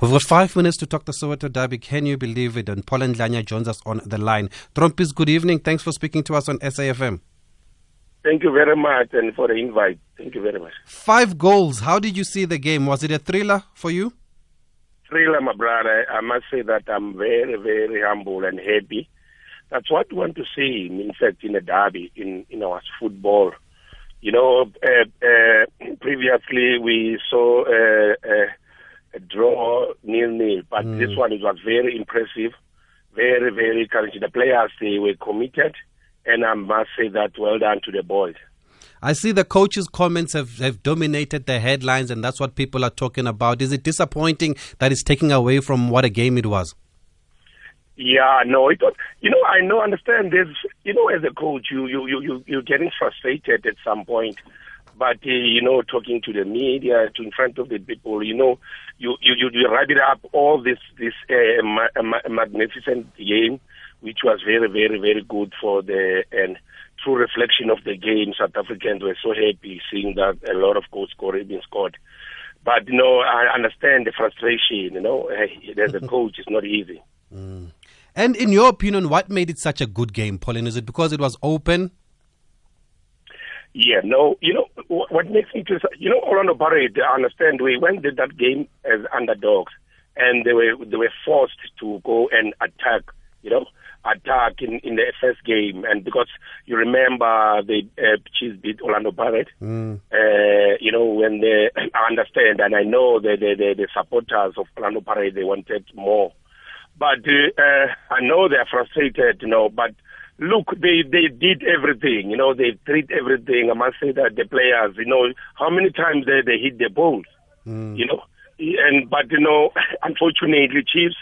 We've got five minutes to talk the Soweto Derby. Can you believe it? And Pollen Ndlanya joins us on the line. Trompies, good evening. Thanks for speaking to us on SAFM. Thank you very much and for the invite. Thank you very much. Five goals. How did you see the game? Was it a thriller for you? Thriller, my brother. I must say that I'm very, very humble and happy. That's what we want to see, in fact, in a derby, in, in our football. You know, uh, uh, previously we saw uh, uh a draw nil-nil, but mm. this one it was very impressive, very, very encouraging. The players, they were committed and I must say that well done to the boys. I see the coach's comments have, have dominated the headlines, and that's what people are talking about. Is it disappointing that it's taking away from what a game it was? Yeah, no, it was, you know, I know, understand there's, you know, as a coach, you, you, you, you, you're getting frustrated at some point, but, uh, you know, talking to the media, to in front of the people, you know, you, you, you, you wrap it up all this, this, uh, ma- ma- magnificent game which was very, very, very good for the and true reflection of the game. South Africans were so happy seeing that a lot of goals scored being scored. But you know, I understand the frustration. You know, as a coach, it's not easy. Mm. And in your opinion, what made it such a good game, Pollen? Is it because it was open? Yeah, no, you know what makes me to you know Orlando Pirates. I understand we went to that game as underdogs, and they were they were forced to go and attack. You know, attack in, in the first game. And because you remember the uh, Chiefs beat Orlando Pirates, mm. uh, you know, when they, I understand and I know the, the, the, the supporters of Orlando Pirates, they wanted more. But uh, I know they're frustrated, you know, but look, they, they did everything, you know, they treat everything. I must say that the players, you know, how many times they, they hit the balls, mm. you know, and, but, you know, unfortunately, Chiefs,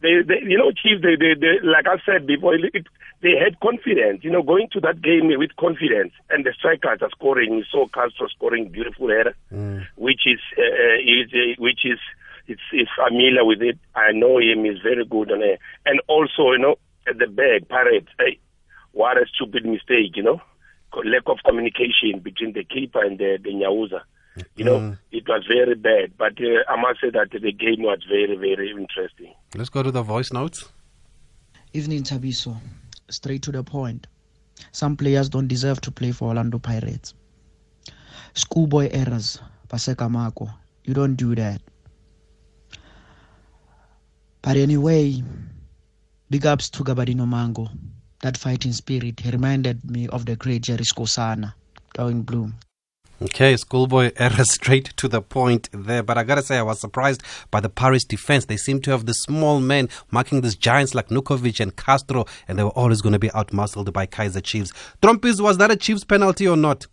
they, they you know, Chiefs. they, they, they, like I said before, it, they had confidence, you know, going to that game with confidence, and the strikers are scoring. We saw Castro scoring beautiful header, mm. which is, uh, uh is uh, which is, it's, it's familiar with it. I know him; he's very good on it. And also, you know, at the back, Pirates, hey, what a stupid mistake, you know, lack of communication between the keeper and the, the Nyauza. You know, mm. it was very bad. But uh, I must say that the game was very, very interesting. Let's go to the voice notes. Evening, Thabiso. Straight to the point. Some players don't deserve to play for Orlando Pirates. Schoolboy errors, Paseka Mako. You don't do that. But anyway, big ups to Gabadinho Mhango. That fighting spirit he reminded me of the great Jerry Skhosana, going blue. Okay, schoolboy error straight to the point there. But I gotta say, I was surprised by the Pirates defense. They seem to have the small men marking these giants like Nurkovic and Castro, and they were always going to be outmuscled by Kaizer Chiefs. Trompies, was that a Chiefs penalty or not?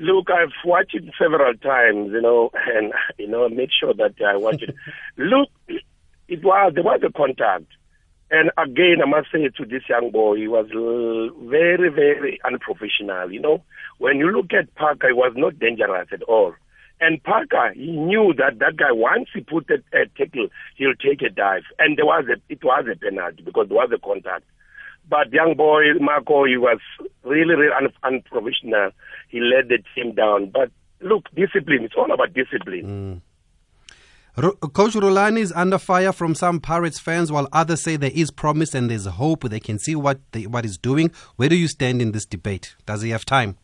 Look, I've watched it several times, you know, and you know, make sure that I watch it. Look, it was there was a contact. And again, I must say to this young boy, he was very, very unprofessional. You know, when you look at Parker, he was not dangerous at all. And Parker, he knew that that guy, once he put a, a tackle, he'll take a dive. And there was a, it was a penalty because there was a contact. But young boy, Mako, he was really, really un, unprofessional. He let the team down. But look, discipline, it's all about discipline. Mm. Coach Rulani is under fire from some Pirates fans, while others say there is promise and there's hope. They can see what they, what he's doing. Where do you stand in this debate? Does he have time?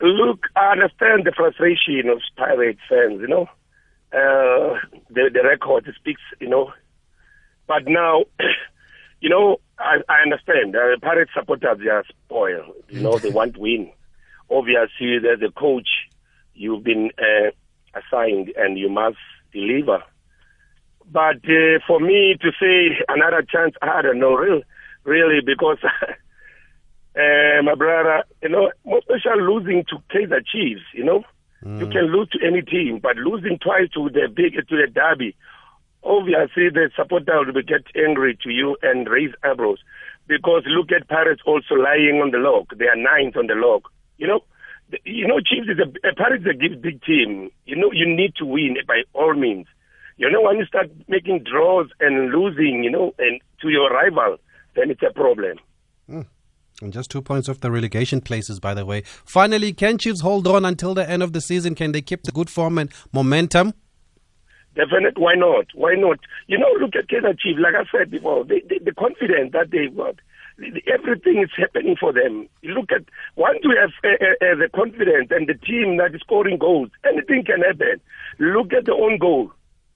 Look, I understand the frustration of Pirates fans. You know, uh, the the record speaks. You know, but now, you know, I, I understand. Uh, Pirates supporters are spoiled. You know, they want to win. Obviously, there's a coach. You've been. Uh, assigned and you must deliver. But uh, for me to say another chance, I don't know, really, really because uh, my brother, you know, especially losing to Kaizer Chiefs, you know, mm. you can lose to any team, but losing twice to the big to the derby, obviously the supporter will get angry to you and raise eyebrows because look at Pirates also lying on the log. They are ninth on the log, you know you know, Chiefs is a, a Pirates is a big team. You know, you need to win by all means. You know, when you start making draws and losing, you know, and to your rival, then it's a problem. Mm. And just two points off the relegation places, by the way. Finally, can Chiefs hold on until the end of the season? Can they keep the good form and momentum? Definitely, why not? Why not? You know, look at Kaizer Chiefs. Like I said before, they, they, the confidence that they've got, everything is happening for them. Look at once you have uh, uh, the confidence and the team that is scoring goals, anything can happen. Look at the own goal.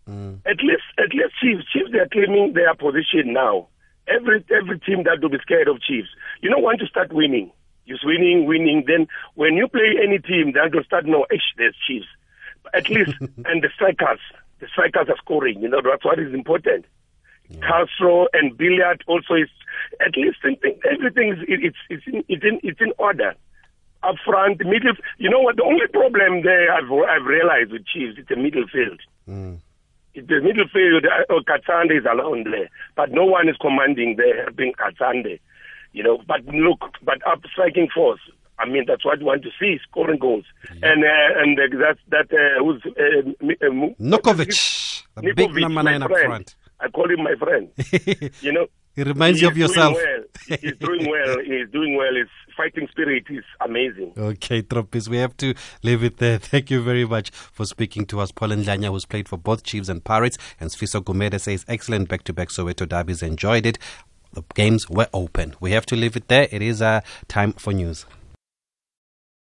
Mm. At least, at least Chiefs, Chiefs, they are claiming their position now. Every every team that will be scared of Chiefs. You know, once you start winning, you're winning, winning. Then when you play any team, that will start no, ish, there's Chiefs. At least, and the strikers, the strikers are scoring. You know, that's what is important. Yeah. Castro and Billiat also is at least everything is it's it's in, it's in it's in order. Up front, middle. You know what? The only problem there I've I've realized with Chiefs it's the middle field. Mm. It's the middle field. Uh, Katsande is alone there, but no one is commanding there, helping Katsande. You know, but look, but up striking force. I mean, that's what you want to see, scoring goals. Yeah. And uh, and uh, that's that uh, who's uh, uh Nurkovic, the big number nine up front. I call him my friend. you know, he reminds you of yourself. Well. He's doing well. He's doing well. His fighting spirit is amazing. Okay, Trompies, we have to leave it there. Thank you very much for speaking to us. Pollen Ndlanya, who's played for both Chiefs and Pirates, and Sfiso Gumede says excellent back-to-back Soweto derbies. Enjoyed it. The games were open. We have to leave it there. It is uh, time for news.